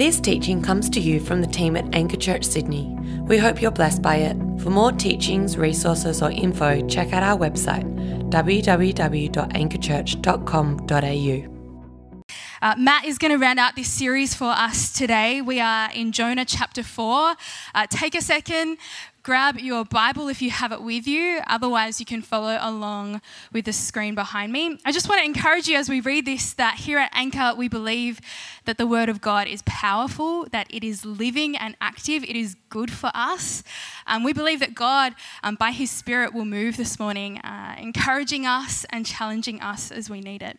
This teaching comes to you from the team at Anchor Church Sydney. We hope you're blessed by it. For more teachings, resources, or info, check out our website www.anchorchurch.com.au. Uh, Matt is going to round out this series for us today. We are in Jonah chapter 4. Uh, take a second, grab your Bible if you have it with you. Otherwise, you can follow along with the screen behind me. I just want to encourage you as we read this that here at Anchor, we believe that the Word of God is powerful, that it is living and active, it is good for us. Um, we believe that God, um, by His Spirit, will move this morning, uh, encouraging us and challenging us as we need it.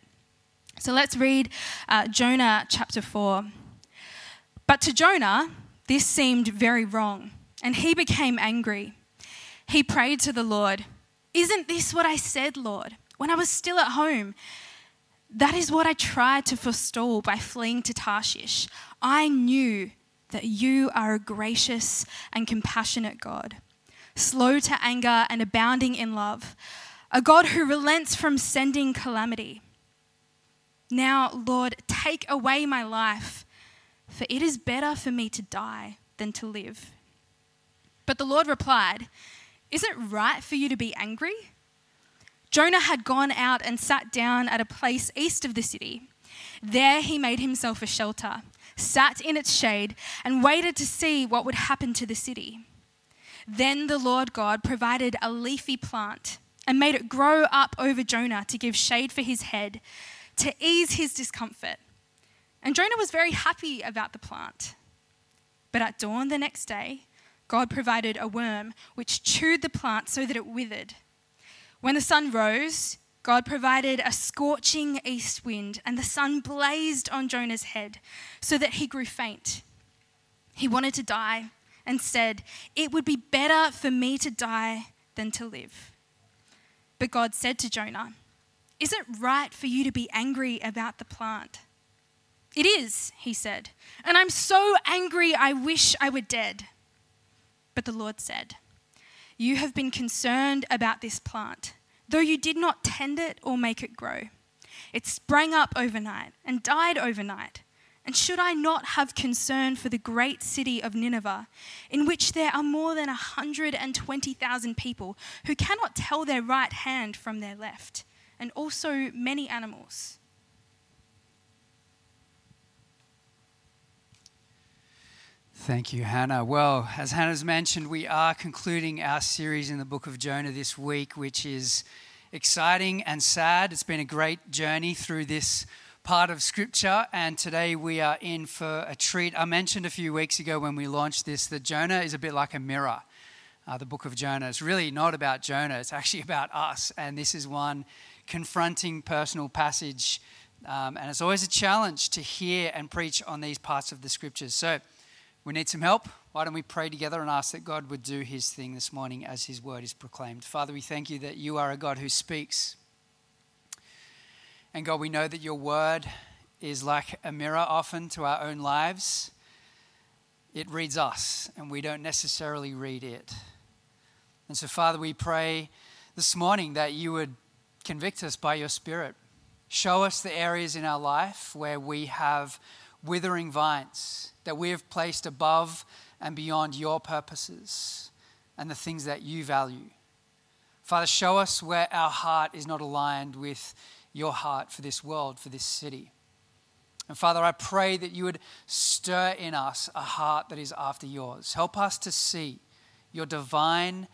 So let's read uh, Jonah chapter 4. But to Jonah, this seemed very wrong and he became angry. He prayed to the Lord, Isn't this what I said, Lord, when I was still at home? That is what I tried to forestall by fleeing to Tarshish. I knew that you are a gracious and compassionate God, slow to anger and abounding in love, a God who relents from sending calamity. Now, Lord, take away my life, for it is better for me to die than to live. But the Lord replied, Is it right for you to be angry? Jonah had gone out and sat down at a place east of the city. There he made himself a shelter, sat in its shade, and waited to see what would happen to the city. Then the Lord God provided a leafy plant and made it grow up over Jonah to give shade for his head, to ease his discomfort. And Jonah was very happy about the plant. But at dawn the next day, God provided a worm which chewed the plant so that it withered. When the sun rose, God provided a scorching east wind, and the sun blazed on Jonah's head so that he grew faint. He wanted to die and said, It would be better for me to die than to live. But God said to Jonah, Is it right for you to be angry about the plant? It is, he said, and I'm so angry I wish I were dead. But the Lord said, You have been concerned about this plant, though you did not tend it or make it grow. It sprang up overnight and died overnight. And should I not have concern for the great city of Nineveh, in which there are more than 120,000 people who cannot tell their right hand from their left, and also many animals? Thank you, Hannah. Well, as Hannah's mentioned, we are concluding our series in the book of Jonah this week, which is exciting and sad. It's been a great journey through this part of Scripture, and today we are in for a treat. I mentioned a few weeks ago when we launched this that Jonah is a bit like a mirror. Uh, the book of Jonah. It's really not about Jonah, it's actually about us, and this is one confronting personal passage. Um, and it's always a challenge to hear and preach on these parts of the scriptures. So, we need some help. Why don't we pray together and ask that God would do his thing this morning as his word is proclaimed? Father, we thank you that you are a God who speaks. And God, we know that your word is like a mirror often to our own lives. It reads us, and we don't necessarily read it. And so, Father, we pray this morning that you would convict us by your Spirit. Show us the areas in our life where we have withering vines that we have placed above and beyond your purposes and the things that you value. Father, show us where our heart is not aligned with your heart for this world, for this city. And Father, I pray that you would stir in us a heart that is after yours. Help us to see your divine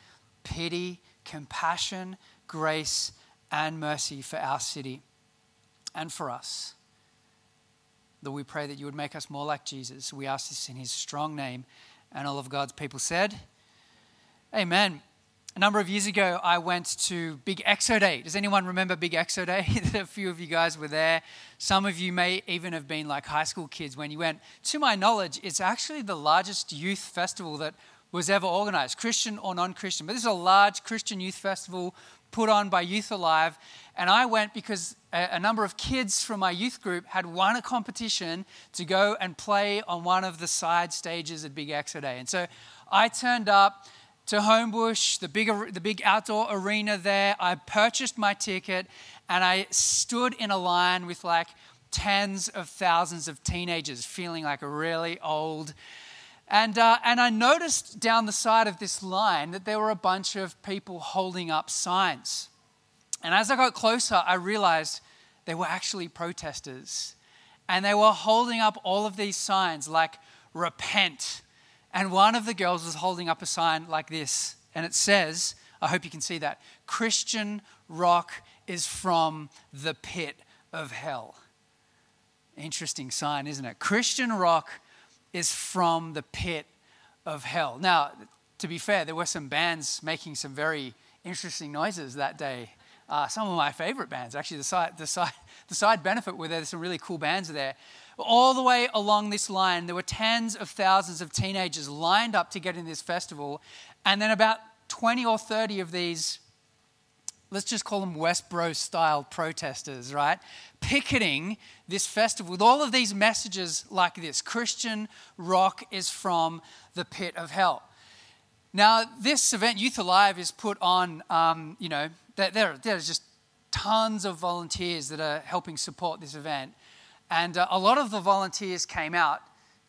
pity, compassion, grace, and mercy for our city and for us. Lord, we pray that you would make us more like Jesus. We ask this in his strong name. And all of God's people said, Amen. A number of years ago, I went to Big Exo Day. Does anyone remember Big Exo Day? a few of you guys were there. Some of you may even have been like high school kids when you went. To my knowledge, it's actually the largest youth festival that was ever organized, Christian or non Christian. But this is a large Christian youth festival put on by Youth Alive. And I went because a, a, number of kids from my youth group had won a competition to go and play on one of the side stages at Big Exo Day. And so I turned up to Homebush, the big, the big outdoor arena there. I purchased my ticket and I stood in a line with like tens of thousands of teenagers feeling like really old. And, uh, and I noticed down the side of this line that there were a bunch of people holding up signs. And as I got closer, I realized they were actually protesters. And they were holding up all of these signs like, repent. And one of the girls was holding up a sign like this. And it says, I hope you can see that Christian rock is from the pit of hell. Interesting sign, isn't it? Christian rock is from the pit of hell. Now, to be fair, there were some bands making some very interesting noises that day. Uh, some of my favorite bands, actually, the side, the, side, the side benefit were there's some really cool bands there. All the way along this line, there were tens of thousands of teenagers lined up to get in this festival, and then about 20 or 30 of these let's just call them Westboro style protesters, right? Picketing this festival with all of these messages like this Christian rock is from the pit of hell. Now, this event, Youth Alive, is put on, um, you know, there, there's just tons of volunteers that are helping support this event. And uh, a lot of the volunteers came out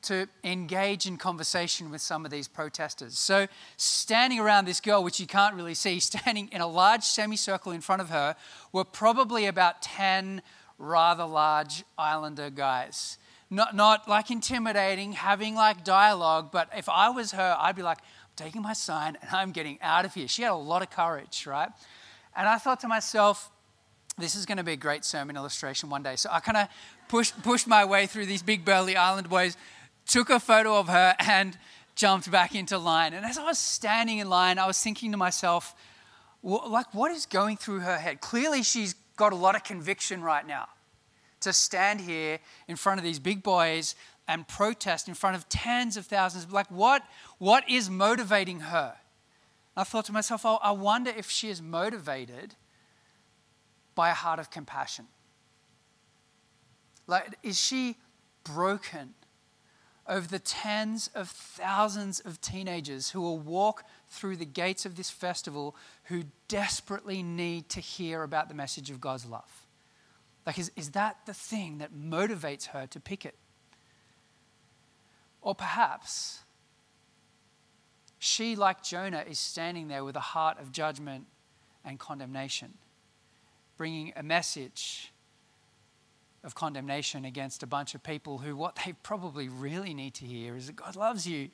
to engage in conversation with some of these protesters. So, standing around this girl, which you can't really see, standing in a large semicircle in front of her, were probably about 10 rather large islander guys. Not, not like intimidating, having like dialogue, but if I was her, I'd be like, taking my sign and I'm getting out of here. She had a lot of courage, right? And I thought to myself, this is going to be a great sermon illustration one day. So I kind of pushed, pushed my way through these big burly island boys took a photo of her and jumped back into line. And as I was standing in line, I was thinking to myself, like, what is going through her head? Clearly, she's got a lot of conviction right now to stand here in front of these big boys and protest in front of tens of thousands. Like, what, what is motivating her? I thought to myself, oh, I wonder if she is motivated by a heart of compassion. Like, is she broken over the tens of thousands of teenagers who will walk through the gates of this festival who desperately need to hear about the message of God's love. Like, is, is that the thing that motivates her to pick it? Or perhaps she, like Jonah, is standing there with a heart of judgment and condemnation, bringing a message of condemnation against a bunch of people who what they probably really need to hear is that God loves you.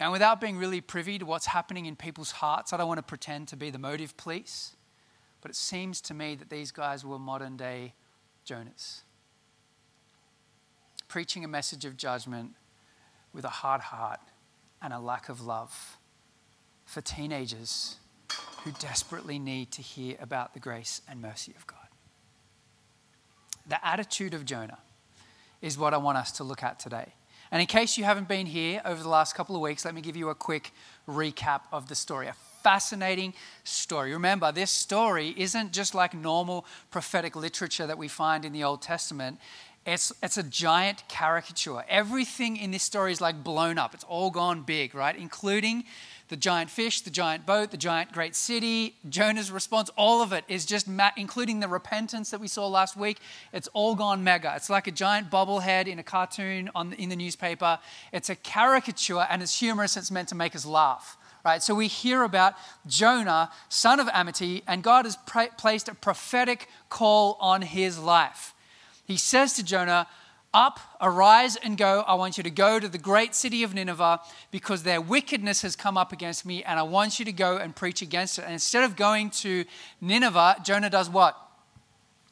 And without being really privy to what's happening in people's hearts, I don't want to pretend to be the motive police, but it seems to me that these guys were modern day Jonahs. Preaching a message of judgment with a hard heart and a lack of love for teenagers who desperately need to hear about the grace and mercy of God. The attitude of Jonah is what I want us to look at today. And in case you haven't been here over the last couple of weeks, let me give you a quick recap of the story. A fascinating story. Remember, this story isn't just like normal prophetic literature that we find in the Old Testament. It's, it's a giant caricature. Everything in this story is like blown up. It's all gone big, right? Including the giant fish, the giant boat, the giant great city, Jonah's response, all of it is just, ma- including the repentance that we saw last week, it's all gone mega. It's like a giant bobblehead in a cartoon on, in the newspaper. It's a caricature and it's humorous, it's meant to make us laugh. Right, so we hear about Jonah, son of Amittai, and God has pra- placed a prophetic call on his life. He says to Jonah, up, arise and go. I want you to go to the great city of Nineveh because their wickedness has come up against me, and I want you to go and preach against it. And instead of going to Nineveh, Jonah does what?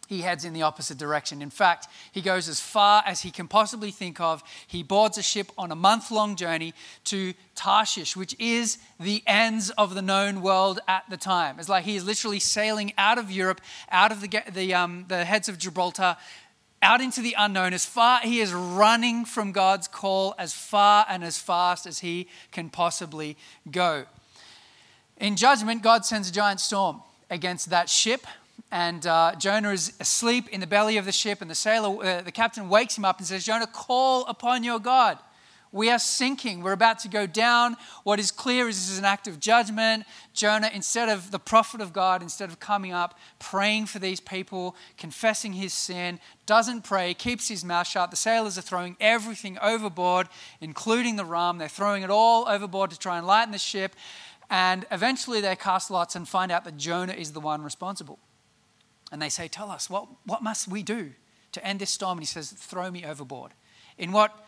He heads in the opposite direction. In fact, he goes as far as he can possibly think of. He boards a ship on a month long journey to Tarshish, which is the ends of the known world at the time. It's like he is literally sailing out of Europe, out of the, the, um, the heads of Gibraltar, out into the unknown as far he is running from God's call as far and as fast as he can possibly go. In judgment, God sends a giant storm against that ship, and uh, Jonah is asleep in the belly of the ship, and the sailor, uh, the captain, wakes him up and says, "Jonah, call upon your God." We are sinking. We're about to go down. What is clear is this is an act of judgment. Jonah, instead of the prophet of God, instead of coming up, praying for these people, confessing his sin, doesn't pray, keeps his mouth shut. The sailors are throwing everything overboard, including the rum. They're throwing it all overboard to try and lighten the ship. And eventually they cast lots and find out that Jonah is the one responsible. And they say, Tell us, what, what must we do to end this storm? And he says, Throw me overboard. In what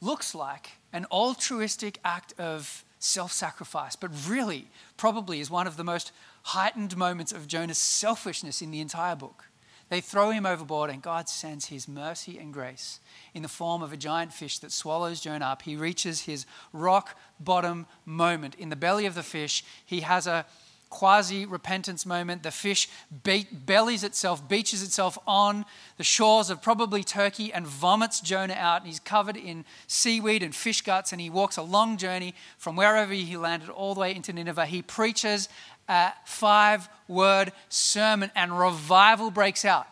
looks like an altruistic act of self sacrifice, but really probably is one of the most heightened moments of Jonah's selfishness in the entire book. They throw him overboard, and God sends his mercy and grace in the form of a giant fish that swallows Jonah up. He reaches his rock bottom moment. In the belly of the fish, he has a quasi repentance moment. The fish be- bellies itself, beaches itself on the shores of probably Turkey and vomits Jonah out. And he's covered in seaweed and fish guts. And he walks a long journey from wherever he landed all the way into Nineveh. He preaches a five word sermon, and revival breaks out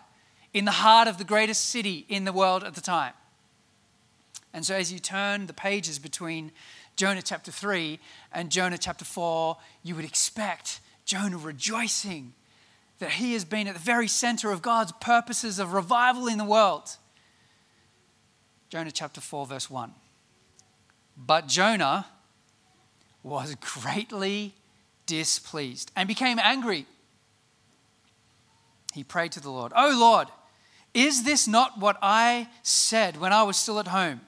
in the heart of the greatest city in the world at the time. And so, as you turn the pages between Jonah chapter 3 and Jonah chapter 4, you would expect Jonah rejoicing that he has been at the very center of God's purposes of revival in the world. Jonah chapter 4, verse 1. But Jonah was greatly displeased and became angry. He prayed to the Lord, Oh Lord, is this not what I said when I was still at home?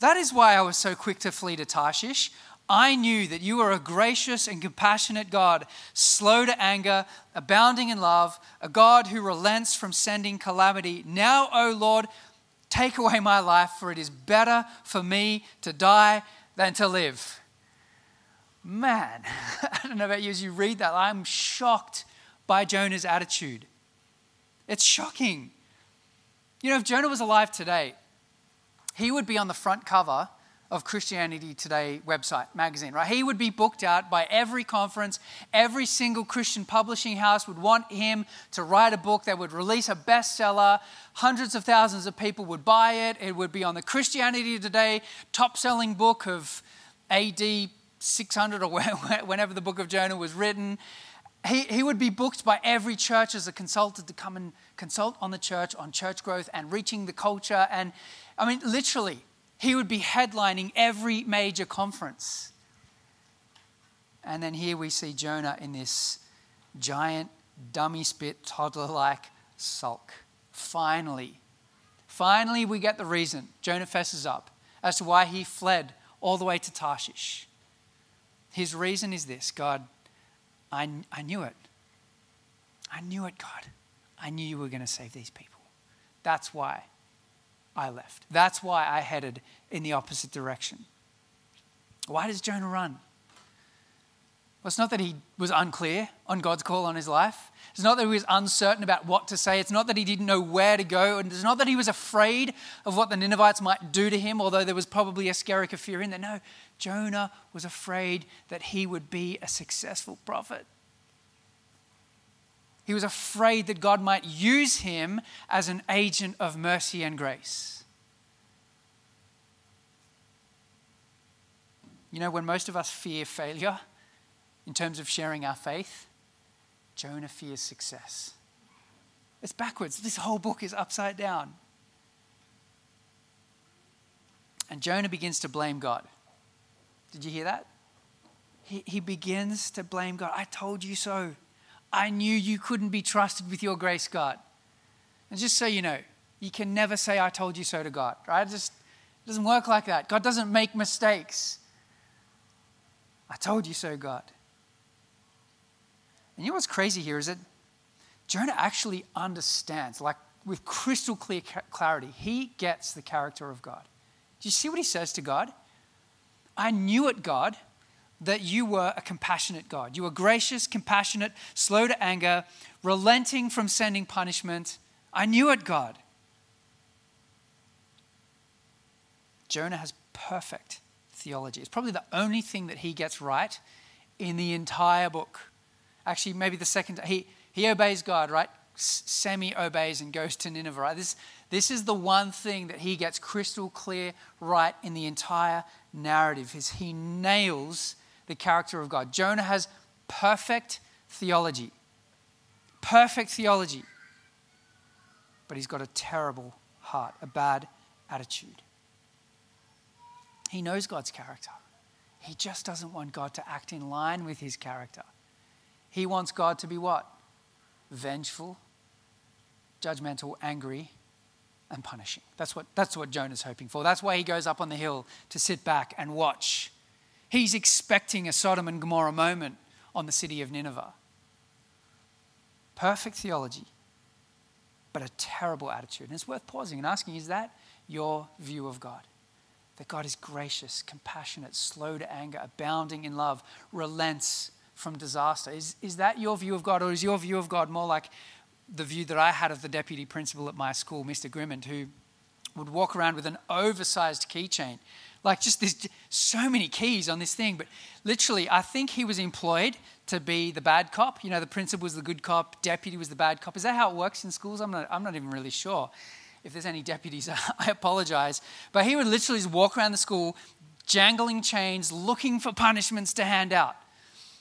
That is why I was so quick to flee to Tarshish. I knew that you are a gracious and compassionate God, slow to anger, abounding in love, a God who relents from sending calamity. Now, O Lord, take away my life, for it is better for me to die than to live. Man, I don't know about you as you read that, I'm shocked by Jonah's attitude. It's shocking. You know, if Jonah was alive today, he would be on the front cover of Christianity Today website, magazine, right? He would be booked out by every conference. Every single Christian publishing house would want him to write a book that would release a bestseller. Hundreds of thousands of people would buy it. It would be on the Christianity Today top selling book of AD 600 or whenever the book of Jonah was written. He, he would be booked by every church as a consultant to come and consult on the church, on church growth and reaching the culture. And I mean, literally, he would be headlining every major conference. And then here we see Jonah in this giant, dummy spit, toddler like sulk. Finally, finally, we get the reason. Jonah fesses up as to why he fled all the way to Tarshish. His reason is this God, I, I knew it. I knew it, God. I knew you were going to save these people. That's why I left. That's why I headed in the opposite direction. Why does Jonah run? Well, it's not that he was unclear on God's call on his life. It's not that he was uncertain about what to say. It's not that he didn't know where to go. And it's not that he was afraid of what the Ninevites might do to him, although there was probably a scary fear in there. No, Jonah was afraid that he would be a successful prophet. He was afraid that God might use him as an agent of mercy and grace. You know, when most of us fear failure in terms of sharing our faith, Jonah fears success. It's backwards. This whole book is upside down. And Jonah begins to blame God. Did you hear that? He, he begins to blame God. I told you so. I knew you couldn't be trusted with your grace, God. And just so you know, you can never say, I told you so to God, right? It just doesn't work like that. God doesn't make mistakes. I told you so, God. And you know what's crazy here is that Jonah actually understands, like with crystal clear clarity, he gets the character of God. Do you see what he says to God? I knew it, God that you were a compassionate God. You were gracious, compassionate, slow to anger, relenting from sending punishment. I knew it, God. Jonah has perfect theology. It's probably the only thing that he gets right in the entire book. Actually, maybe the second, he, he obeys God, right? Semi obeys and goes to Nineveh, right? This, This is the one thing that he gets crystal clear right in the entire narrative is he nails the character of God. Jonah has perfect theology. Perfect theology. But he's got a terrible heart, a bad attitude. He knows God's character. He just doesn't want God to act in line with his character. He wants God to be what? Vengeful, judgmental, angry, and punishing. That's what, that's what Jonah's hoping for. That's why he goes up on the hill to sit back and watch. He's expecting a Sodom and Gomorrah moment on the city of Nineveh. Perfect theology, but a terrible attitude. And it's worth pausing and asking is that your view of God? That God is gracious, compassionate, slow to anger, abounding in love, relents from disaster. Is, is that your view of God, or is your view of God more like the view that I had of the deputy principal at my school, Mr. Grimmond, who would walk around with an oversized keychain? Like just there's so many keys on this thing, but literally, I think he was employed to be the bad cop. You know, the principal was the good cop, deputy was the bad cop. Is that how it works in schools? I'm not, I'm not even really sure. If there's any deputies, I apologize. But he would literally just walk around the school, jangling chains, looking for punishments to hand out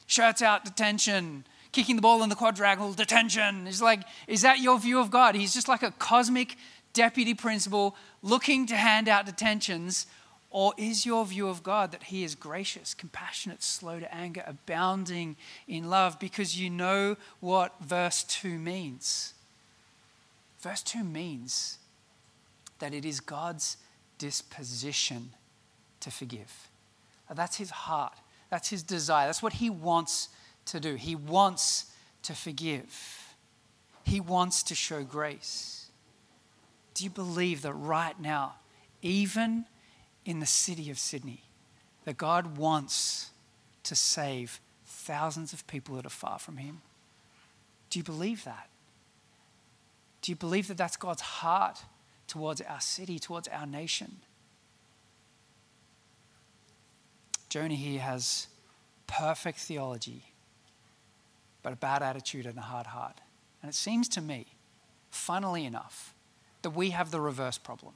shirts out, detention, kicking the ball in the quadrangle, detention. It's like, is that your view of God? He's just like a cosmic deputy principal looking to hand out detentions. Or is your view of God that He is gracious, compassionate, slow to anger, abounding in love? Because you know what verse 2 means. Verse 2 means that it is God's disposition to forgive. That's His heart. That's his desire. That's what he wants to do. He wants to forgive, he wants to show grace. Do you believe that right now, even in the city of Sydney, that God wants to save thousands of people that are far from him? Do you believe that? Do you believe that that's God's heart towards our city, towards our nation? Jonah here has perfect theology, but a bad attitude and a hard heart. And it seems to me, funnily enough, that we have the reverse problem.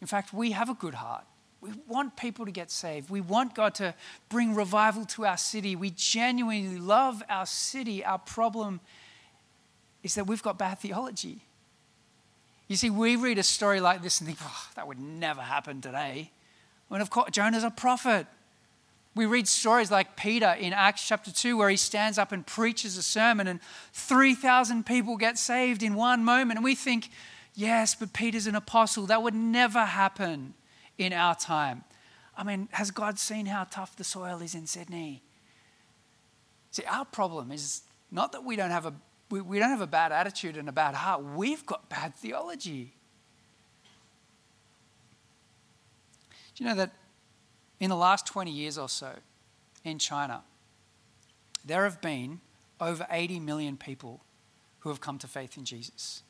In fact, we have a good heart. We want people to get saved. We want God to bring revival to our city. We genuinely love our city. Our problem is that we've got bad theology. You see, we read a story like this and think, oh, that would never happen today. When, of course, Jonah's a prophet. We read stories like Peter in Acts chapter 2, where he stands up and preaches a sermon, and 3,000 people get saved in one moment. And we think, yes, but Peter's an apostle. That would never happen in our time. I mean, has God seen how tough the soil is in Sydney? See, our problem is not that we don't have a we, we don't have a bad attitude and a bad heart. We've got bad theology. Do you know that in the last 20 years or so in China, there have been over 80 million people who have come to faith in Jesus.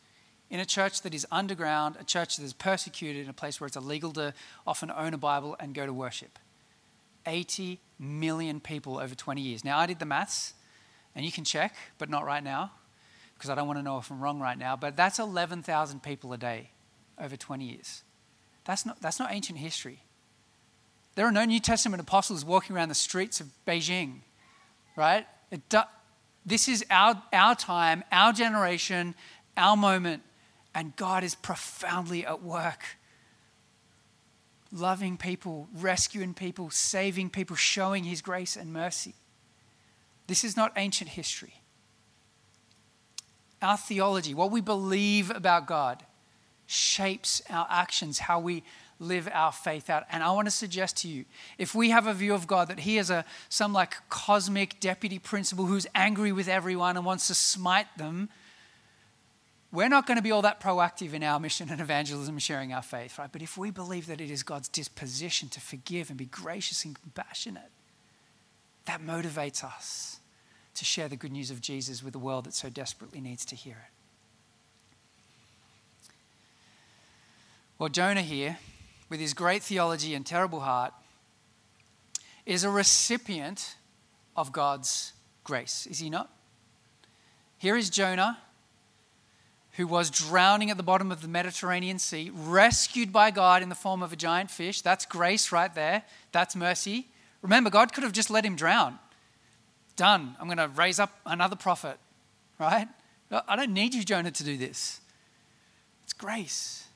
In a church that is underground, a church that is persecuted, in a place where it's illegal to often own a Bible and go to worship. 80 million people over 20 years. Now, I did the maths, and you can check, but not right now, because I don't want to know if I'm wrong right now, but that's 11,000 people a day over 20 years. That's not, that's not ancient history. There are no New Testament apostles walking around the streets of Beijing, right? This is our, our time, our generation, our moment, and God is profoundly at work. Loving people, rescuing people, saving people, showing his grace and mercy. This is not ancient history. Our theology, what we believe about God, shapes our actions, how we live our faith out. And I want to suggest to you if we have a view of God that He is a, some like cosmic deputy principal who's angry with everyone and wants to smite them, we're not going to be all that proactive in our mission and evangelism sharing our faith, right? But if we believe that it is God's disposition to forgive and be gracious and compassionate, that motivates us to share the good news of Jesus with the world that so desperately needs to hear it. Well, Jonah here with his great theology and terrible heart, is a recipient of God's grace, is he not? Here is Jonah, who was drowning at the bottom of the Mediterranean Sea, rescued by God in the form of a giant fish. That's grace right there. That's mercy. Remember, God could have just let him drown. Done. I'm going to raise up another prophet, right? I don't need you, Jonah, to do this. It's grace.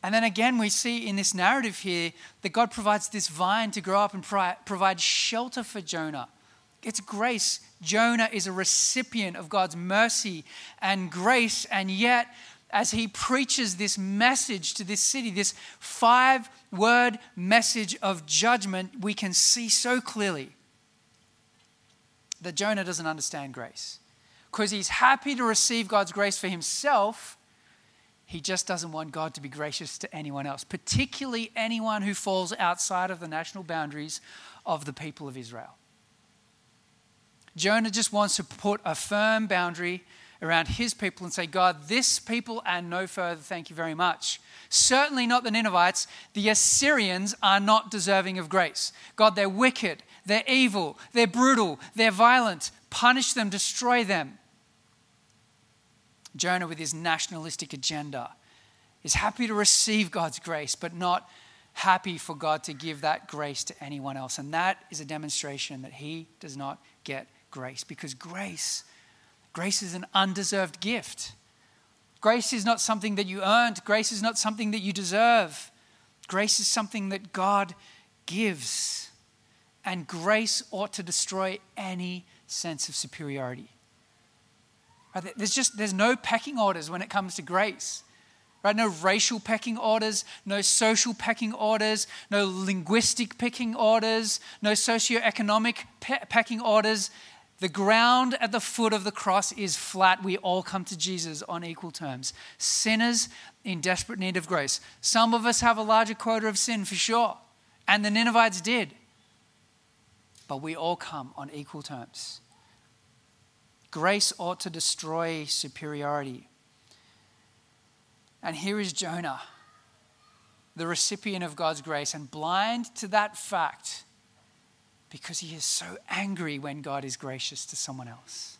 And then again, we see in this narrative here that God provides this vine to grow up and provide shelter for Jonah. It's grace. Jonah is a recipient of God's mercy and grace, and yet, as he preaches this message to this city, this five word message of judgment, we can see so clearly that Jonah doesn't understand grace. Because he's happy to receive God's grace for himself, he just doesn't want God to be gracious to anyone else, particularly anyone who falls outside of the national boundaries of the people of Israel. Jonah just wants to put a firm boundary around his people and say, God, this people and no further, thank you very much. Certainly not the Ninevites. The Assyrians are not deserving of grace. God, they're wicked, they're evil, they're brutal, they're violent. Punish them, destroy them. Jonah, with his nationalistic agenda, is happy to receive God's grace, but not happy for God to give that grace to anyone else. And that is a demonstration that he does not get grace because grace grace is an undeserved gift. Grace is not something that you earned. Grace is not something that you deserve. Grace is something that God gives. And grace ought to destroy any sense of superiority. Right? There's just there's no pecking orders when it comes to grace. Right? No racial pecking orders, no social pecking orders, no linguistic pecking orders, no socioeconomic pe- pecking orders. The ground at the foot of the cross is flat. We all come to Jesus on equal terms. Sinners in desperate need of grace. Some of us have a larger quota of sin for sure, and the Ninevites did. But we all come on equal terms. Grace ought to destroy superiority. And here is Jonah, the recipient of God's grace, and blind to that fact because he is so angry when God is gracious to someone else.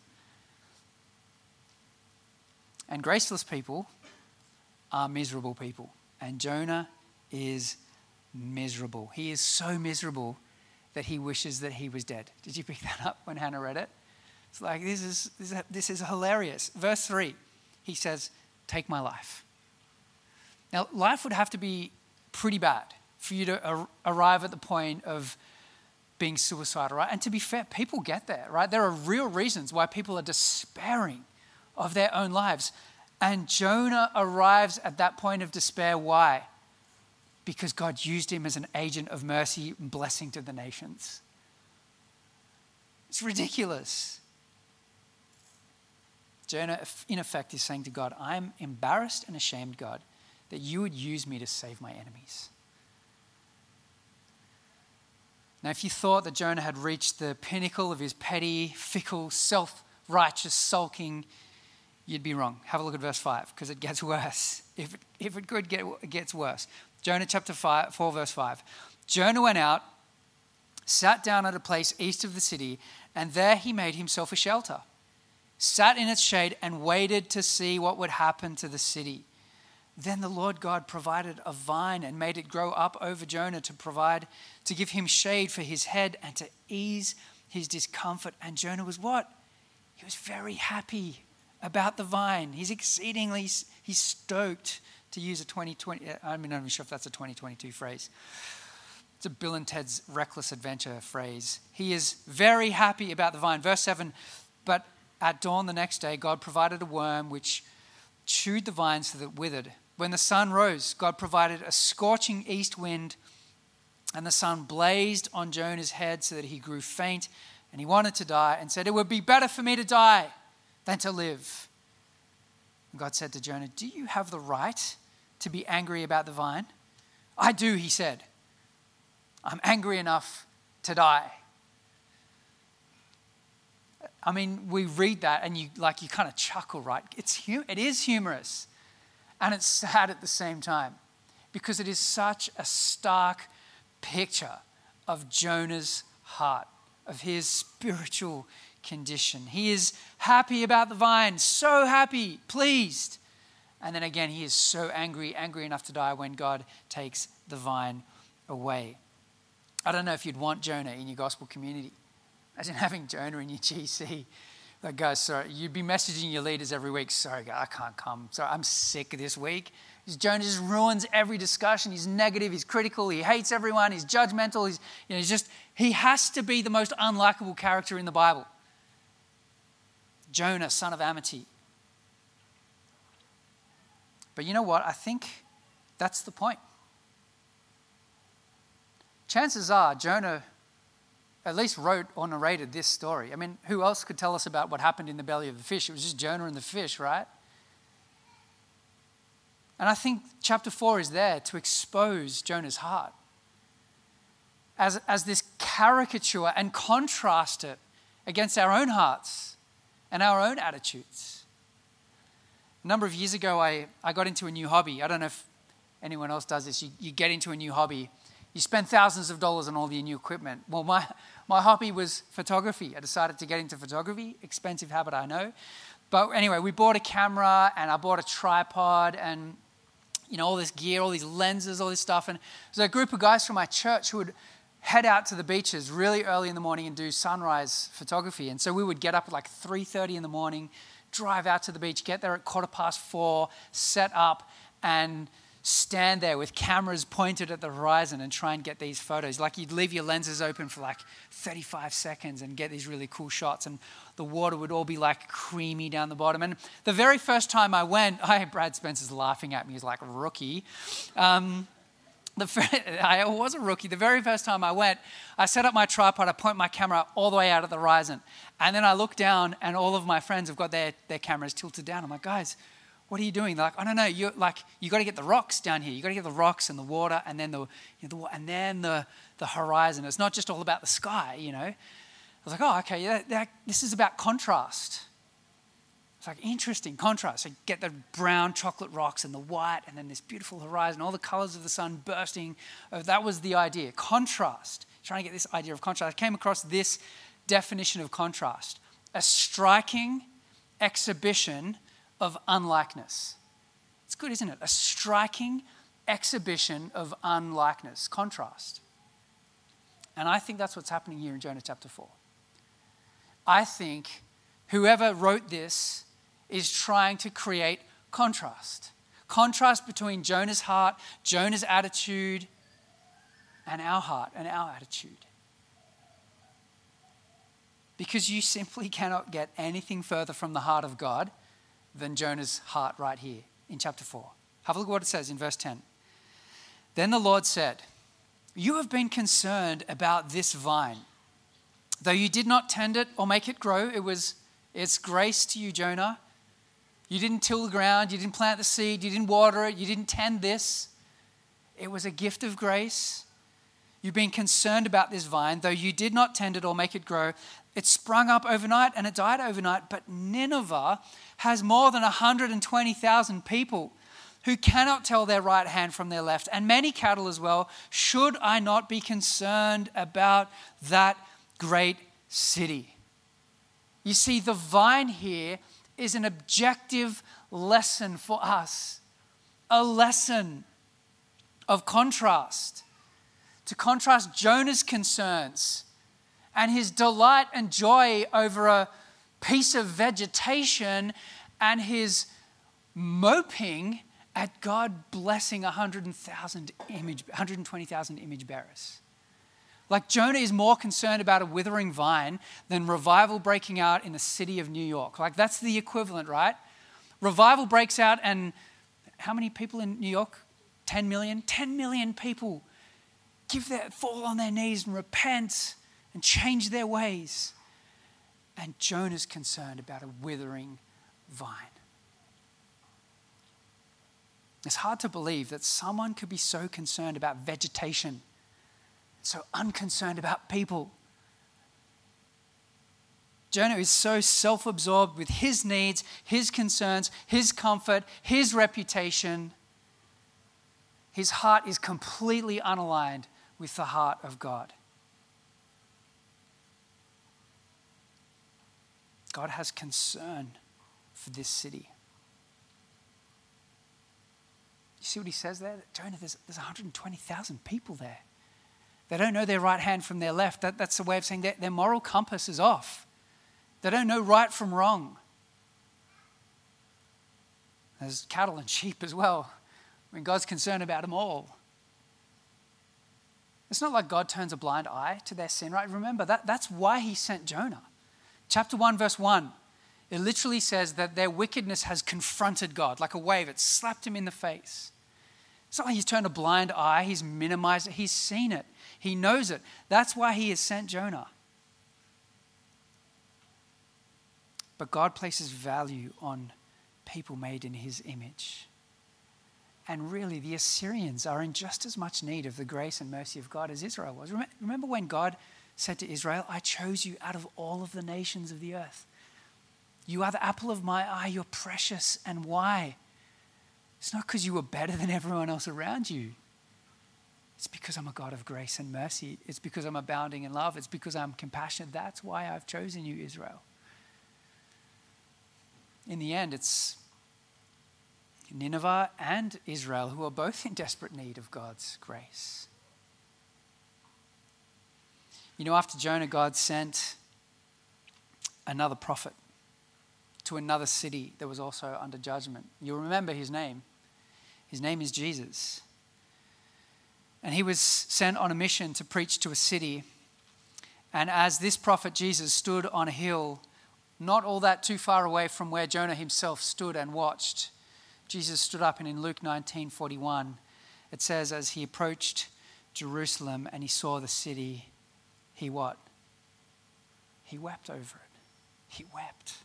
And graceless people are miserable people. And Jonah is miserable. He is so miserable that he wishes that he was dead. Did you pick that up when Hannah read it? It's like, this is, this is, hilarious. Verse 3, he says, Take my life. Now, life would have to be pretty bad for you to ar- arrive at the point of being suicidal, right? And to be fair, people get there, right? There are real reasons why people are despairing of their own lives. And Jonah arrives at that point of despair. Why? Because God used him as an agent of mercy and blessing to the nations. It's ridiculous. Jonah, in effect, is saying to God, I'm embarrassed and ashamed, God, that you would use me to save my enemies. Now, if you thought that Jonah had reached the pinnacle of his petty, fickle, self righteous sulking, you'd be wrong. Have a look at verse 5 because it gets worse. If it, if it could get, it gets worse. Jonah chapter five, 4, verse 5. Jonah went out, sat down at a place east of the city, and there he made himself a shelter, sat in its shade, and waited to see what would happen to the city. Then the Lord God provided a vine and made it grow up over Jonah to provide, to give him shade for his head and to ease his discomfort. And Jonah was what? He was very happy about the vine. He's exceedingly, he's stoked to use a 2020, I mean, uh, I'm not even sure if that's a 2022 phrase. It's a Bill and Ted's reckless adventure phrase. He is very happy about the vine. Verse 7 But at dawn the next day, God provided a worm which chewed the vine so that it withered. When the sun rose, God provided a scorching east wind, and the sun blazed on Jonah's head so that he grew faint and he wanted to die and said, It would be better for me to die than to live. And God said to Jonah, Do you have the right to be angry about the vine? I do, he said. I'm angry enough to die. I mean, we read that and you like you kind of chuckle, right? It's it is humorous. And it's sad at the same time because it is such a stark picture of Jonah's heart, of his spiritual condition. He is happy about the vine, so happy, pleased, And then again, he is so angry, angry enough to die when God takes the vine away. I don't know if you'd want Jonah in your gospel community. Imagine having Jonah in your GC. Like, guys, sorry, you'd be messaging your leaders every week. Sorry, I can't come. Sorry, I'm sick this week. Jonah just ruins every discussion. He's negative, he's critical, he hates everyone, he's judgmental. He's, you know, he's just, he has to be the most unlikable character in the Bible. Jonah, son of Amittai. But you know what? I think that's the point. Chances are Jonah at least wrote or narrated this story. I mean, who else could tell us about what happened in the belly of the fish? It was just Jonah and the fish, right? And I think chapter 4 is there to expose Jonah's heart as, as this caricature and contrast it against our own hearts and our own attitudes. A number of years ago, I, I got into a new hobby. I don't know if anyone else does this. You, you get into a new hobby, you spend thousands of dollars on all your new equipment. Well, my, my hobby was photography. I decided to get into photography, expensive habit, I know. But anyway, we bought a camera and I bought a tripod and you know, all this gear, all these lenses, all this stuff. And there's a group of guys from my church who would head out to the beaches really early in the morning and do sunrise photography. And so we would get up at like 3:30 in the morning, drive out to the beach, get there at quarter past four, set up, and stand there with cameras pointed at the horizon and try and get these photos. Like you'd leave your lenses open for like 35 seconds and get these really cool shots, and the water would all be like creamy down the bottom. And the very first time I went, I Brad Spencer's laughing at me. He's like rookie. Um, the, I was a rookie. The very first time I went, I set up my tripod, I point my camera all the way out at the horizon. And then I look down, and all of my friends have got their, their cameras tilted down. I'm like, guys, what are you doing? They're like, I don't know. You're like, you got to get the rocks down here. You got to get the rocks and the water, and then the, you know, the and then the the horizon. It's not just all about the sky, you know. I was like, oh, okay. That, that, this is about contrast. It's like interesting contrast. So get the brown chocolate rocks and the white, and then this beautiful horizon, all the colors of the sun bursting. Oh, that was the idea. Contrast. Trying to get this idea of contrast. I came across this definition of contrast: a striking exhibition of unlikeness. It's good, isn't it? A striking exhibition of unlikeness, contrast. And I think that's what's happening here in Jonah chapter 4. I think whoever wrote this is trying to create contrast. Contrast between Jonah's heart, Jonah's attitude, and our heart and our attitude. Because you simply cannot get anything further from the heart of God than Jonah's heart right here in chapter 4. Have a look at what it says in verse 10. Then the Lord said, You have been concerned about this vine. Though you did not tend it or make it grow, it was its grace to you, Jonah. You didn't till the ground, you didn't plant the seed, you didn't water it, you didn't tend this. It was a gift of grace. You've been concerned about this vine, though you did not tend it or make it grow. It sprung up overnight and it died overnight. But Nineveh has more than 120,000 people who cannot tell their right hand from their left, and many cattle as well. Should I not be concerned about that great city? You see, the vine here is an objective lesson for us, a lesson of contrast to contrast Jonah's concerns and his delight and joy over a piece of vegetation and his moping at God blessing 100,000 image, 120,000 image bearers. Like Jonah is more concerned about a withering vine than revival breaking out in the city of New York. Like that's the equivalent, right? Revival breaks out, and how many people in New York? 10 million? 10 million people give their, fall on their knees and repent and change their ways. And Jonah's concerned about a withering vine. It's hard to believe that someone could be so concerned about vegetation, so unconcerned about people. Jonah is so self absorbed with his needs, his concerns, his comfort, his reputation. His heart is completely unaligned with the heart of God. God has concern for this city. You see what he says there? Jonah, there's, there's 120,000 people there. They don't know their right hand from their left. That, that's a way of saying that their moral compass is off. They don't know right from wrong. There's cattle and sheep as well. I mean, God's concerned about them all. It's not like God turns a blind eye to their sin, right? Remember, that, that's why he sent Jonah. Chapter 1, verse 1, it literally says that their wickedness has confronted God like a wave. It slapped him in the face. It's not like he's turned a blind eye, he's minimized it, he's seen it, he knows it. That's why he has sent Jonah. But God places value on people made in his image. And really, the Assyrians are in just as much need of the grace and mercy of God as Israel was. Remember when God said to Israel, I chose you out of all of the nations of the earth. You are the apple of my eye, you're precious. And why? It's not because you were better than everyone else around you. It's because I'm a God of grace and mercy. It's because I'm abounding in love. It's because I'm compassionate. That's why I've chosen you, Israel. In the end, it's Nineveh and Israel who are both in desperate need of God's grace. You know, after Jonah, God sent another prophet to another city that was also under judgment. You'll remember his name. His name is Jesus. And he was sent on a mission to preach to a city. And as this prophet Jesus stood on a hill, not all that too far away from where Jonah himself stood and watched, Jesus stood up and in Luke 19:41 it says as he approached Jerusalem and he saw the city he what? He wept over it. He wept.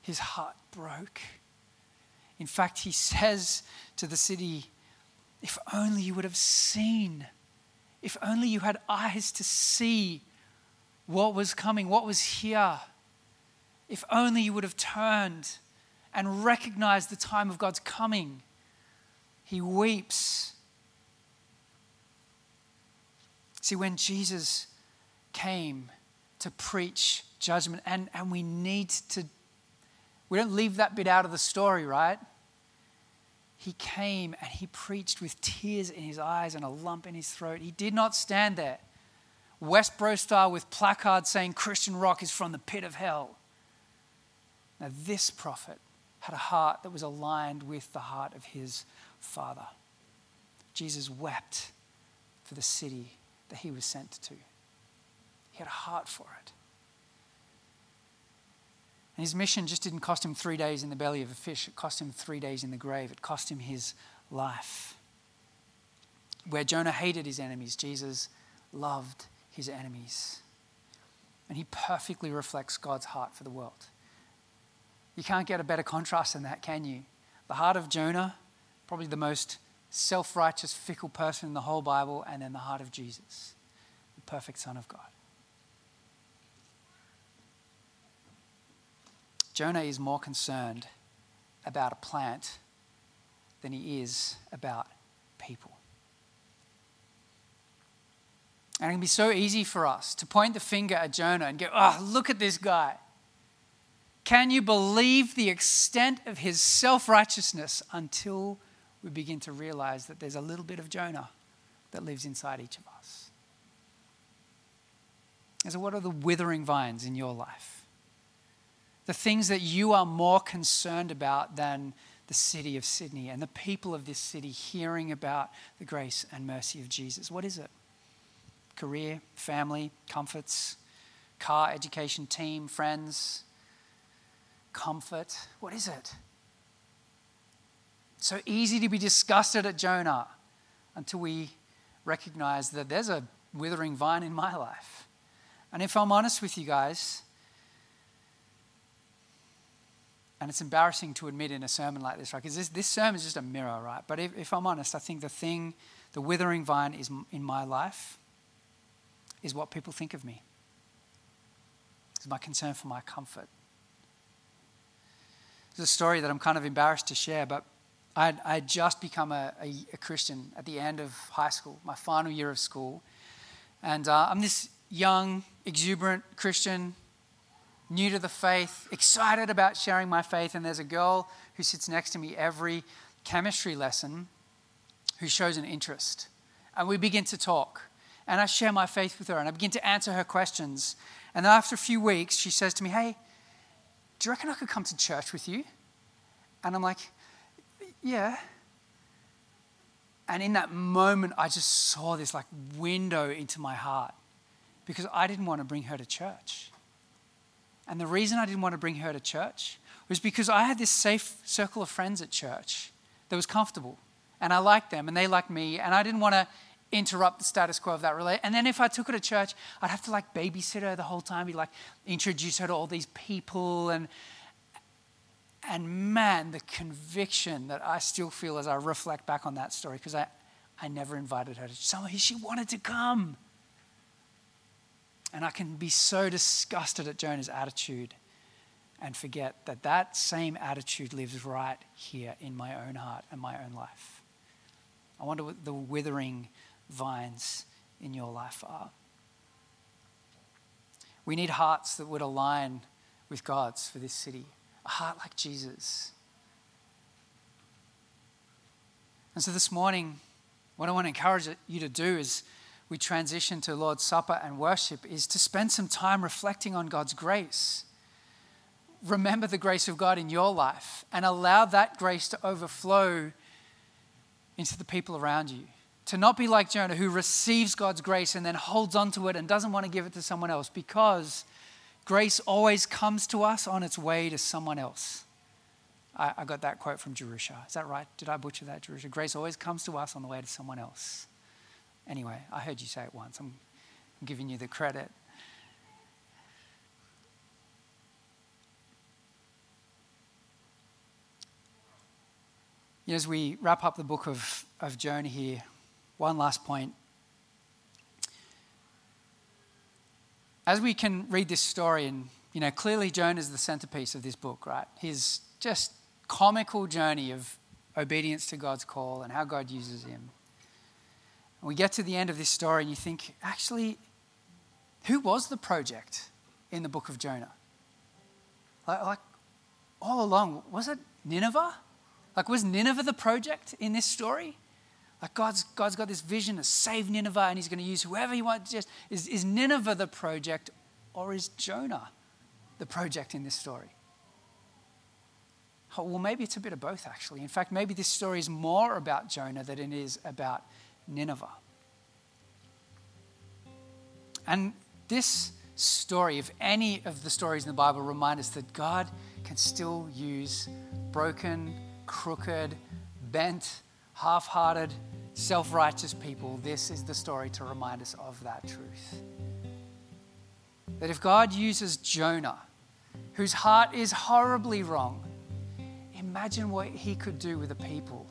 His heart broke. In fact, he says to the city, If only you would have seen, if only you had eyes to see what was coming, what was here, if only you would have turned and recognized the time of God's coming. He weeps See, when Jesus came to preach judgment, and, and we need to, we don't leave that bit out of the story, right? He came and he preached with tears in his eyes and a lump in his throat. He did not stand there, Westboro style, with placards saying Christian rock is from the pit of hell. Now, this prophet had a heart that was aligned with the heart of his father. Jesus wept for the city that he was sent to. He had a heart for it. And his mission just didn't cost him three days in the belly of a fish, it cost him three days in the grave. It cost him his life. Where Jonah hated his enemies, Jesus loved his enemies. And he perfectly reflects God's heart for the world. You can't get a better contrast than that, can you? The heart of Jonah, probably the most self righteous, fickle person in the whole Bible, and then the heart of Jesus, the perfect Son of God. Jonah is more concerned about a plant than he is about people. And it can be so easy for us to point the finger at Jonah and go, oh, look at this guy. Can you believe the extent of his self righteousness until we begin to realize that there's a little bit of Jonah that lives inside each of us. And so, what are the withering vines in your life? The things that you are more concerned about than the city of Sydney and the people of this city hearing about the grace and mercy of Jesus. What is it? Career, family, comforts, car, education, team, friends, comfort. What is it? So easy to be disgusted at Jonah until we recognize that there's a withering vine in my life. And if I'm honest with you guys, and it's embarrassing to admit in a sermon like this, right? Because this, this sermon is just a mirror, right? But if, if I'm honest, I think the thing, the withering vine is in my life is what people think of me. It's my concern for my comfort. There's a story that I'm kind of embarrassed to share, but I'd, I'd just become a, a, a, Christian at the end of high school, my final year of school. And uh, I'm this young, exuberant Christian, new to the faith, excited about sharing my faith. And there's a girl who sits next to me every chemistry lesson who shows an interest. And we begin to talk. And I share my faith with her and I begin to answer her questions. And then after a few weeks, she says to me, Hey, do you reckon I could come to church with you? And I'm like, Yeah. And in that moment, I just saw this like window into my heart because I didn't want to bring her to church. And the reason I didn't want to bring her to church was because I had this safe circle of friends at church that was comfortable. And I liked them and they liked me. And I didn't want to interrupt the status quo of that relationship. And then if I took her to church, I'd have to like babysit her the whole time, be like introduce her to all these people and and man, the conviction that I still feel as I reflect back on that story, because I, I never invited her to she wanted to come. And I can be so disgusted at Jonah's attitude and forget that that same attitude lives right here in my own heart and my own life. I wonder what the withering vines in your life are. We need hearts that would align with God's for this city, heart like Jesus. And so this morning, what I want to encourage you to do is we transition to Lord's Supper and worship is to spend some time reflecting on God's grace. Remember the grace of God in your life and allow that grace to overflow into the people around you. To not be like Jonah, who receives God's grace and then holds on to it and doesn't want to give it to someone else, because grace always comes to us on its way to someone else. I, I got that quote from Jerusha. Is that right? Did I butcher that, Jerusha? Grace always comes to us on the way to someone else. Anyway, I heard you say it once. I'm giving you the credit. as we wrap up the book of, of Jonah here, one last point. As we can read this story, and you know, clearly Jonah is the centerpiece of this book, right? His just comical journey of obedience to God's call and how God uses him. And we get to the end of this story, and you think, actually, who was the project in the book of Jonah? Like, like all along, was it Nineveh? Like, was Nineveh the project in this story? Like God's, God's got this vision to save Nineveh and he's going to use whoever he wants. Just, is, is Nineveh the project or is Jonah the project in this story? Oh, well, maybe it's a bit of both, actually. In fact, maybe this story is more about Jonah than it is about Nineveh. And this story, if any of the stories in the Bible, remind us that God can still use broken, crooked, bent, half hearted, self righteous people, this is the story to remind us of that truth. That if God uses Jonah, whose heart is horribly wrong, imagine what he could do with a people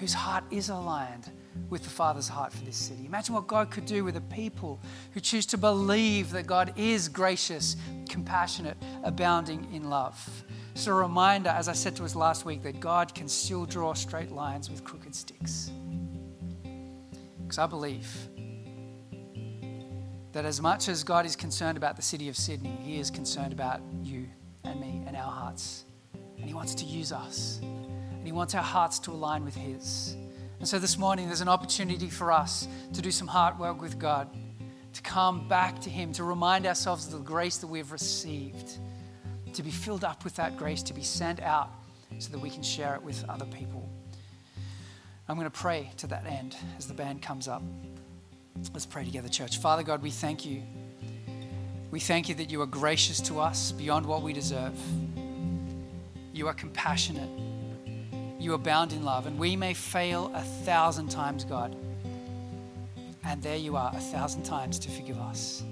whose heart is aligned with the Father's heart for this city. Imagine what God could do with a people who choose to believe that God is gracious, compassionate, abounding in love. So, a reminder, as I said to us last week, that God can still draw straight lines with crooked sticks. Because I believe that as much as God is concerned about the city of Sydney, He is concerned about you and me and our hearts. And He wants to use us. And He wants our hearts to align with His. And so this morning, there's an opportunity for us to do some heart work with God, to come back to Him, to remind ourselves of the grace that we've received to be filled up with that grace, to be sent out so that we can share it with other people. I'm going to pray to that end as the band comes up. Let's pray together, church. Father God, we thank you. We thank you that you are gracious to us beyond what we deserve. You are compassionate. You are bound in love. And we may fail a thousand times, God. And there you are, a thousand times to forgive us.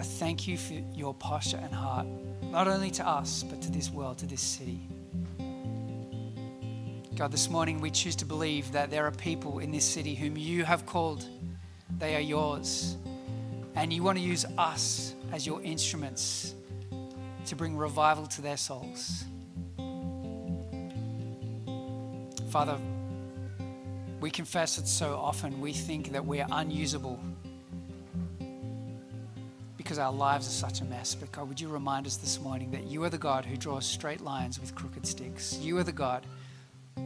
I thank you for your posture and heart, not only to us, but to this world, to this city. God, this morning we choose to believe that there are people in this city whom you have called, they are yours. And you want to use us as your instruments to bring revival to their souls. Father, we confess that so often we think that we are unusable because our lives are such a mess. But God, would you remind us this morning that you are the God who draws straight lines with crooked sticks? You are the God who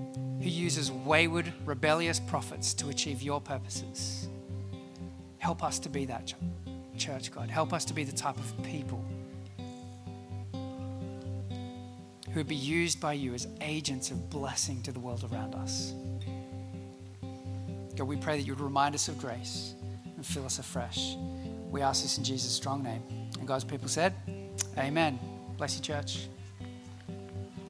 uses wayward, rebellious prophets to achieve your purposes. Help us to be that church, God. Help us to be the type of people who would be used by you as agents of blessing to the world around us. God, we pray that you would remind us of grace and fill us afresh. We ask this in Jesus' strong name. And God's people said, Amen. Bless you, church.